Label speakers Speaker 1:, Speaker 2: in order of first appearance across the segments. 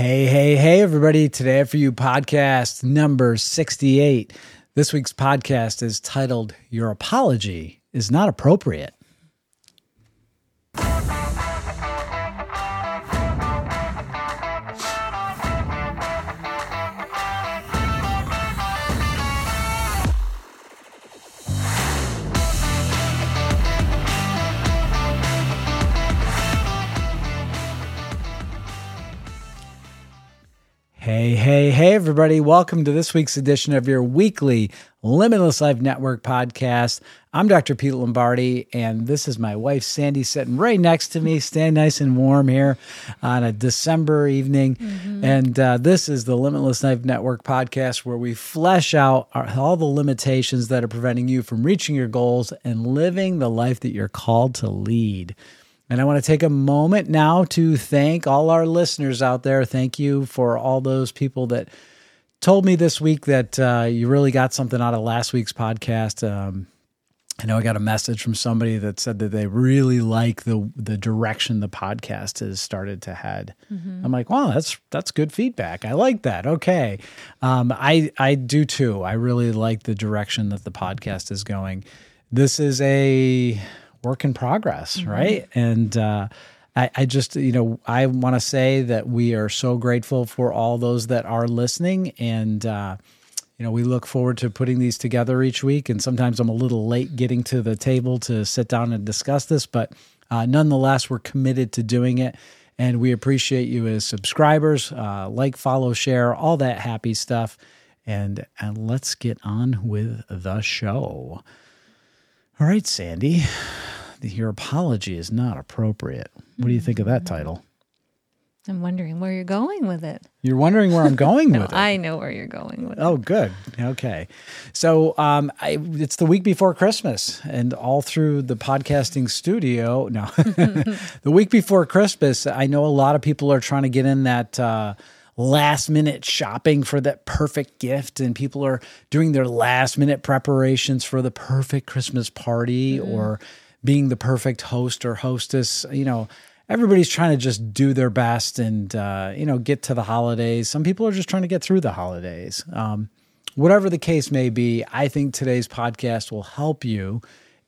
Speaker 1: Hey, hey, hey, everybody. Today for you podcast number 68. This week's podcast is titled Your Apology is Not Appropriate. Hey, hey, hey, everybody. Welcome to this week's edition of your weekly Limitless Life Network podcast. I'm Dr. Pete Lombardi, and this is my wife, Sandy, sitting right next to me, staying nice and warm here on a December evening. Mm-hmm. And uh, this is the Limitless Life Network podcast where we flesh out our, all the limitations that are preventing you from reaching your goals and living the life that you're called to lead. And I want to take a moment now to thank all our listeners out there. Thank you for all those people that told me this week that uh, you really got something out of last week's podcast. Um, I know I got a message from somebody that said that they really like the the direction the podcast has started to head. Mm-hmm. I'm like, wow, that's that's good feedback. I like that. Okay, um, I I do too. I really like the direction that the podcast is going. This is a work in progress, mm-hmm. right? And uh, I, I, just, you know, I want to say that we are so grateful for all those that are listening. And, uh, you know, we look forward to putting these together each week. And sometimes I'm a little late getting to the table to sit down and discuss this, but uh, nonetheless, we're committed to doing it. And we appreciate you as subscribers, uh, like, follow, share, all that happy stuff. And, and let's get on with the show. All right, Sandy, your apology is not appropriate. What do you think of that title?
Speaker 2: I'm wondering where you're going with it.
Speaker 1: You're wondering where I'm going
Speaker 2: no,
Speaker 1: with it.
Speaker 2: I know where you're going with
Speaker 1: oh,
Speaker 2: it.
Speaker 1: Oh, good. Okay. So um, I, it's the week before Christmas, and all through the podcasting studio. No, the week before Christmas, I know a lot of people are trying to get in that. Uh, last minute shopping for that perfect gift and people are doing their last minute preparations for the perfect Christmas party mm. or being the perfect host or hostess. You know, everybody's trying to just do their best and, uh, you know, get to the holidays. Some people are just trying to get through the holidays. Um, whatever the case may be, I think today's podcast will help you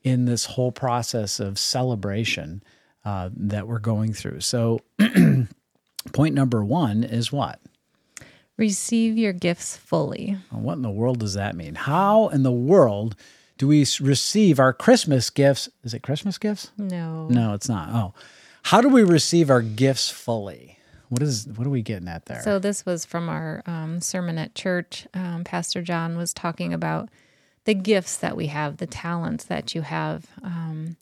Speaker 1: in this whole process of celebration uh, that we're going through. So, Point number one is what?
Speaker 2: Receive your gifts fully.
Speaker 1: What in the world does that mean? How in the world do we receive our Christmas gifts? Is it Christmas gifts?
Speaker 2: No.
Speaker 1: No, it's not. Oh. How do we receive our gifts fully? What is what are we getting at there?
Speaker 2: So this was from our um, sermon at church. Um, Pastor John was talking about the gifts that we have, the talents that you have, um,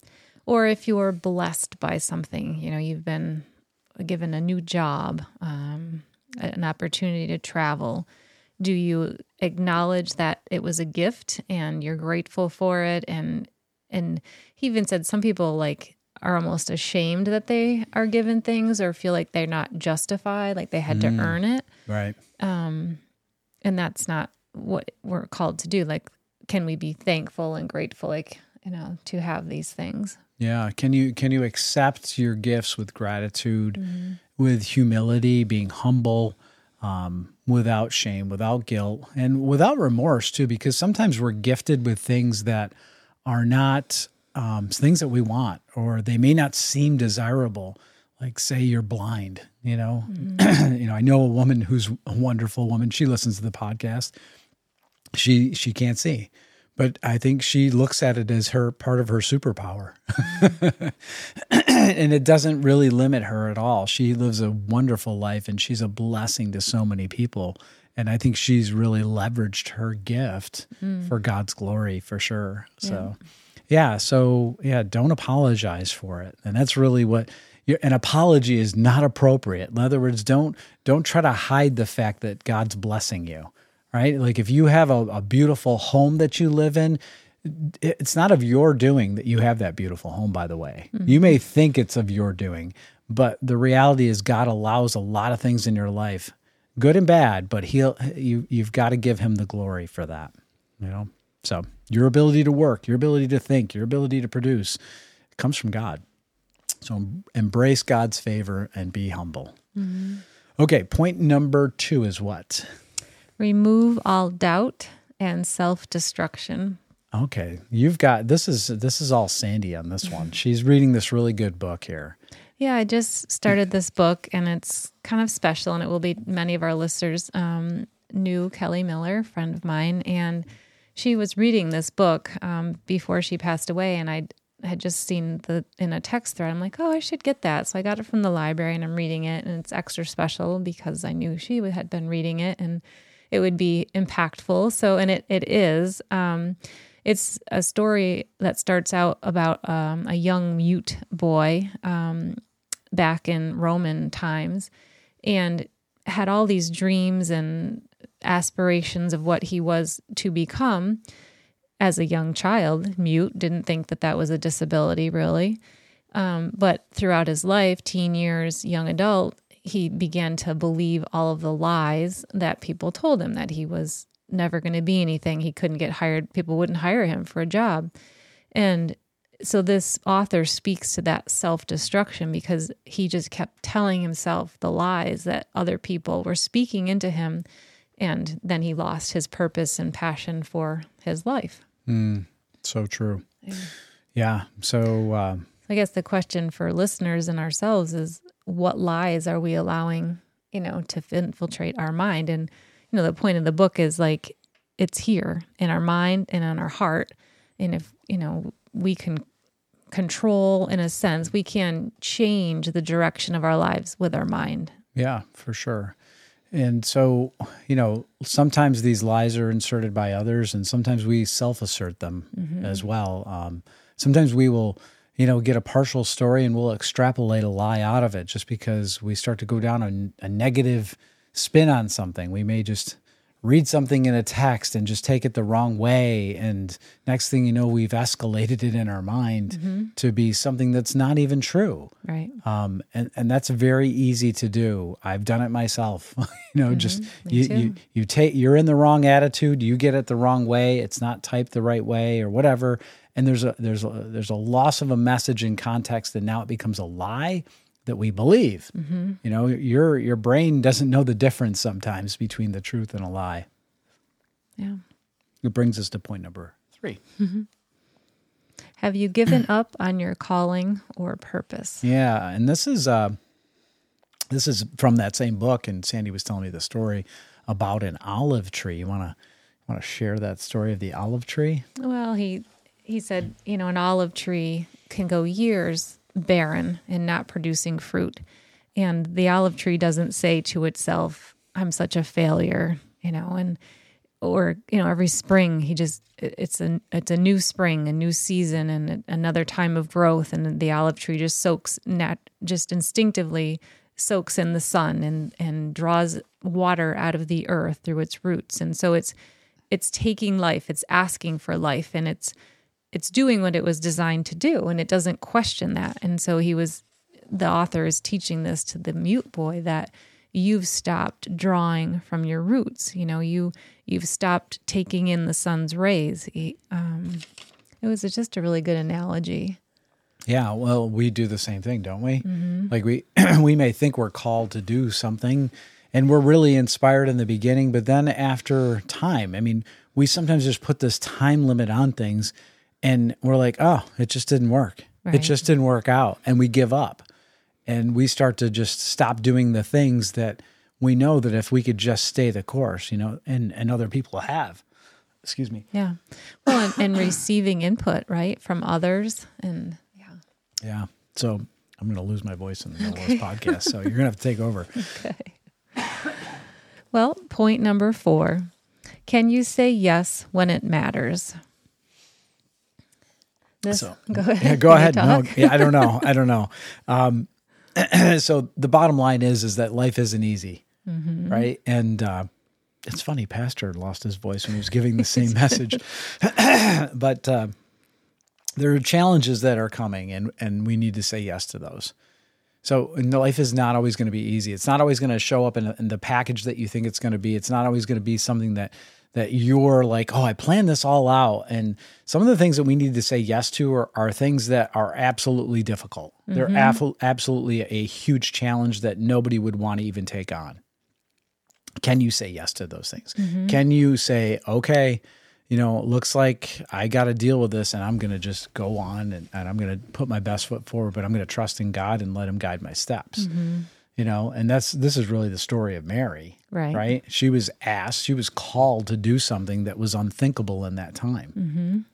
Speaker 2: or if you are blessed by something, you know, you've been given a new job, um, an opportunity to travel, do you acknowledge that it was a gift and you're grateful for it? And and he even said some people like are almost ashamed that they are given things or feel like they're not justified, like they had mm, to earn it.
Speaker 1: Right. Um,
Speaker 2: and that's not what we're called to do. Like, can we be thankful and grateful, like you know, to have these things?
Speaker 1: Yeah. Can you can you accept your gifts with gratitude, mm-hmm. with humility, being humble, um, without shame, without guilt, and without remorse too? Because sometimes we're gifted with things that are not um, things that we want, or they may not seem desirable. Like say you're blind, you know. Mm-hmm. you know, I know a woman who's a wonderful woman. She listens to the podcast. She she can't see but I think she looks at it as her part of her superpower. and it doesn't really limit her at all. She lives a wonderful life and she's a blessing to so many people. And I think she's really leveraged her gift mm. for God's glory for sure. So, yeah. yeah. So, yeah, don't apologize for it. And that's really what an apology is not appropriate. In other words, don't don't try to hide the fact that God's blessing you right? Like if you have a, a beautiful home that you live in, it's not of your doing that you have that beautiful home, by the way. Mm-hmm. You may think it's of your doing, but the reality is God allows a lot of things in your life, good and bad, but he'll you you've got to give him the glory for that. You know? So your ability to work, your ability to think, your ability to produce comes from God. So embrace God's favor and be humble. Mm-hmm. Okay, point number two is what?
Speaker 2: Remove all doubt and self destruction.
Speaker 1: Okay, you've got this is this is all Sandy on this one. She's reading this really good book here.
Speaker 2: Yeah, I just started this book and it's kind of special, and it will be many of our listeners um, knew Kelly Miller, friend of mine, and she was reading this book um, before she passed away, and I had just seen the in a text thread. I'm like, oh, I should get that. So I got it from the library, and I'm reading it, and it's extra special because I knew she had been reading it, and it would be impactful. So, and it it is. Um, it's a story that starts out about um, a young mute boy um, back in Roman times, and had all these dreams and aspirations of what he was to become as a young child, mute, didn't think that that was a disability really. Um, but throughout his life, teen years, young adult, he began to believe all of the lies that people told him that he was never going to be anything. He couldn't get hired. People wouldn't hire him for a job. And so this author speaks to that self destruction because he just kept telling himself the lies that other people were speaking into him. And then he lost his purpose and passion for his life.
Speaker 1: Mm, so true. Yeah. yeah. So uh,
Speaker 2: I guess the question for listeners and ourselves is what lies are we allowing, you know, to infiltrate our mind? And, you know, the point of the book is like it's here in our mind and in our heart. And if, you know, we can control in a sense, we can change the direction of our lives with our mind.
Speaker 1: Yeah, for sure. And so, you know, sometimes these lies are inserted by others, and sometimes we self assert them mm-hmm. as well. Um, sometimes we will, you know, get a partial story and we'll extrapolate a lie out of it just because we start to go down a, a negative spin on something. We may just read something in a text and just take it the wrong way. And next thing you know we've escalated it in our mind mm-hmm. to be something that's not even true.
Speaker 2: Right.
Speaker 1: Um, and, and that's very easy to do. I've done it myself. You know mm-hmm. just you, you you take you're in the wrong attitude. You get it the wrong way. It's not typed the right way or whatever and there's a there's a there's a loss of a message in context and now it becomes a lie that we believe. Mm-hmm. You know, your your brain doesn't know the difference sometimes between the truth and a lie.
Speaker 2: Yeah.
Speaker 1: It brings us to point number 3 mm-hmm.
Speaker 2: Have you given up on your calling or purpose?
Speaker 1: Yeah, and this is uh, this is from that same book, and Sandy was telling me the story about an olive tree. You want to want to share that story of the olive tree?
Speaker 2: Well, he he said, you know, an olive tree can go years barren and not producing fruit. And the olive tree doesn't say to itself, I'm such a failure, you know, and or you know every spring he just it's a it's a new spring a new season and another time of growth and the olive tree just soaks nat just instinctively soaks in the sun and and draws water out of the earth through its roots and so it's it's taking life it's asking for life and it's it's doing what it was designed to do and it doesn't question that. And so he was the author is teaching this to the mute boy that you've stopped drawing from your roots. You know, you you've stopped taking in the sun's rays. Um, it was just a really good analogy.
Speaker 1: Yeah, well, we do the same thing, don't we? Mm-hmm. Like we we may think we're called to do something and we're really inspired in the beginning, but then after time, I mean, we sometimes just put this time limit on things and we're like, oh, it just didn't work. Right. It just didn't work out. And we give up. And we start to just stop doing the things that we know that if we could just stay the course, you know, and, and other people have. Excuse me.
Speaker 2: Yeah. Well, and, and receiving input, right, from others. And yeah.
Speaker 1: Yeah. So I'm going to lose my voice in the middle okay. of this podcast. So you're going to have to take over.
Speaker 2: Okay. Well, point number four can you say yes when it matters?
Speaker 1: This, so go ahead. Yeah, go ahead. No, yeah, I don't know. I don't know. Um, so the bottom line is, is that life isn't easy, mm-hmm. right? And uh, it's funny. Pastor lost his voice when he was giving the same message, but uh, there are challenges that are coming, and and we need to say yes to those. So life is not always going to be easy. It's not always going to show up in, in the package that you think it's going to be. It's not always going to be something that that you're like, oh, I planned this all out. And some of the things that we need to say yes to are, are things that are absolutely difficult. They're mm-hmm. af- absolutely a huge challenge that nobody would want to even take on. Can you say yes to those things? Mm-hmm. Can you say, okay, you know, it looks like I got to deal with this and I'm going to just go on and, and I'm going to put my best foot forward, but I'm going to trust in God and let Him guide my steps. Mm-hmm. You know, and that's this is really the story of Mary,
Speaker 2: Right.
Speaker 1: Right? She was asked, she was called to do something that was unthinkable in that time,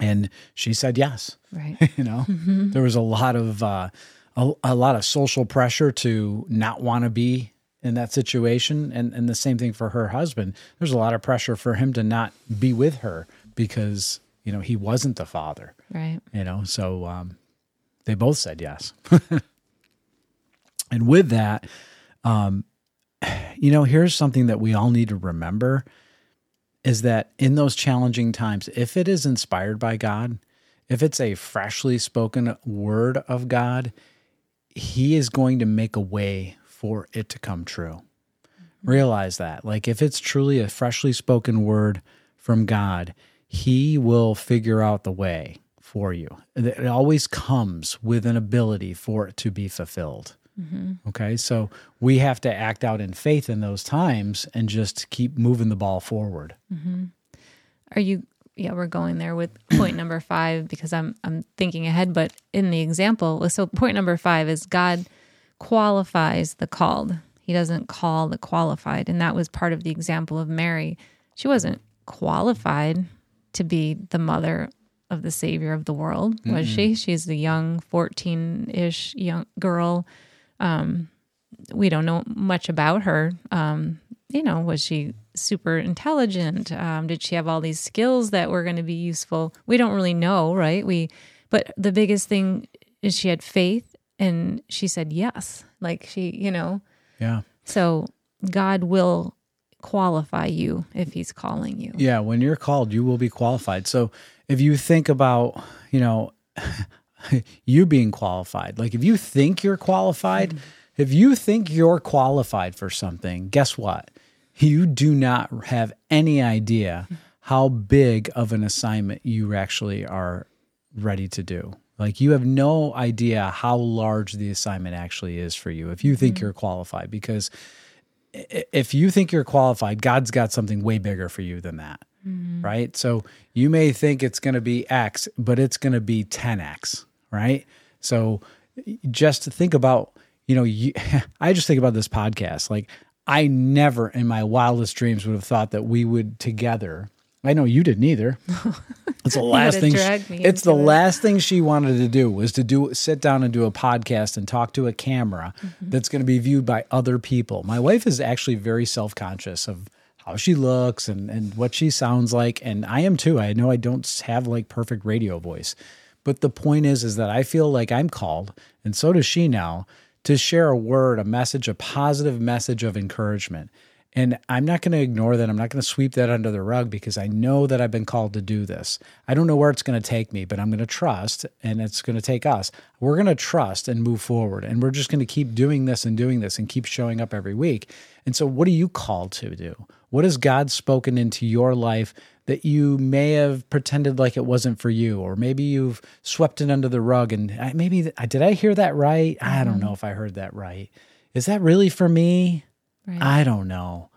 Speaker 1: and she said yes.
Speaker 2: Right.
Speaker 1: You know, there was a lot of uh, a, a lot of social pressure to not want to be in that situation, and and the same thing for her husband. There's a lot of pressure for him to not be with her because you know he wasn't the father.
Speaker 2: Right.
Speaker 1: You know, so um, they both said yes. and with that, um, you know, here's something that we all need to remember is that in those challenging times, if it is inspired by God, if it's a freshly spoken word of God, He is going to make a way for it to come true. Realize that. Like, if it's truly a freshly spoken word from God, He will figure out the way for you. It always comes with an ability for it to be fulfilled. Mm-hmm. Okay, so we have to act out in faith in those times and just keep moving the ball forward. Mm-hmm.
Speaker 2: Are you yeah, we're going there with point number 5 because I'm I'm thinking ahead, but in the example, so point number 5 is God qualifies the called. He doesn't call the qualified, and that was part of the example of Mary. She wasn't qualified to be the mother of the savior of the world, was she? She's a young 14-ish young girl um, we don't know much about her. Um, you know, was she super intelligent? Um, did she have all these skills that were going to be useful? We don't really know, right? We, but the biggest thing is she had faith and she said yes. Like she, you know,
Speaker 1: Yeah.
Speaker 2: so God will qualify you if He's calling you.
Speaker 1: Yeah, when you're called, you will be qualified. So if you think about, you know, you being qualified, like if you think you're qualified, hmm. if you think you're qualified for something, guess what? You do not have any idea hmm. how big of an assignment you actually are ready to do. Like you have no idea how large the assignment actually is for you if you think hmm. you're qualified because if you think you're qualified, God's got something way bigger for you than that. Right? So you may think it's going to be X, but it's going to be 10X, right? So just to think about, you know, you, I just think about this podcast. Like I never in my wildest dreams would have thought that we would together. I know you didn't either. It's the last thing.
Speaker 2: me
Speaker 1: it's the
Speaker 2: it.
Speaker 1: last thing she wanted to do was to do sit down and do a podcast and talk to a camera
Speaker 2: Mm-hmm.
Speaker 1: that's going to be viewed by other people. My wife is actually very self conscious of how she looks and and what she sounds like, and I am too. I know I don't have like perfect radio voice, but the point is, is that I feel like I'm called, and so does she now, to share a word, a message, a positive message of encouragement. And I'm not going to ignore that. I'm not going to sweep that under the rug because I know that I've been called to do this. I don't know where it's going to take me, but I'm going to trust and it's going to take us. We're going to trust and move forward. And we're just going to keep doing this and doing this and keep showing up every week. And so, what are you called to do? What has God spoken into your life that you may have pretended like it wasn't for you? Or maybe you've swept it under the rug and uh, maybe, did I hear that right? I don't mm-hmm. know if I heard that right. Is that really for me?
Speaker 2: Right.
Speaker 1: I don't know.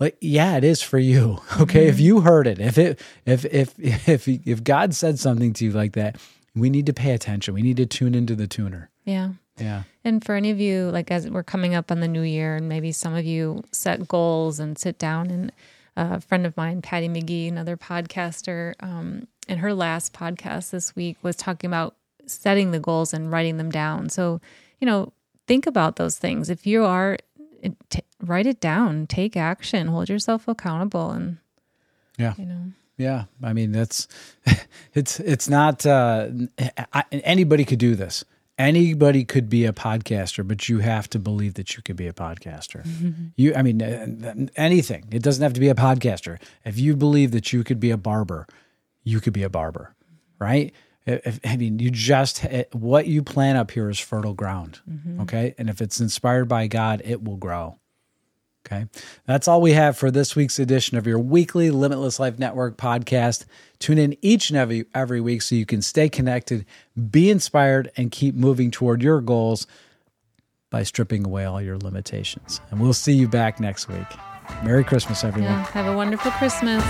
Speaker 1: Like, yeah, it is for you. Okay. If you heard it, if it, if, if, if, if God said something to you like that, we need to pay attention. We need to tune into the tuner.
Speaker 2: yeah.
Speaker 1: Yeah.
Speaker 2: And for any of you, like as we're coming up on the new year, and maybe some of you set goals and sit down, and a friend of mine, Patty McGee, another podcaster, um, in her last podcast this week was talking about setting the goals and writing them down. So, you know, think about those things. If you are, write it down, take action, hold yourself accountable, and
Speaker 1: Yeah.
Speaker 2: you know,
Speaker 1: Yeah. I mean, that's, it's, it's not, uh, I, anybody could do this. Anybody could be a podcaster, but you have to believe that you could be a podcaster. You, I mean, uh, anything. It doesn't have to be a podcaster. If you believe that you could be a barber, you could be a barber, right? If, I mean, you just what you plant up here is fertile ground, okay? And if it's inspired by God, it will grow. Okay. That's all we have for this week's edition of your weekly Limitless Life Network podcast. Tune in each and every, every week so you can stay connected, be inspired, and keep moving toward your goals by stripping away all your limitations. And we'll see you back next week. Merry Christmas, everyone.
Speaker 2: Yeah, have a wonderful Christmas.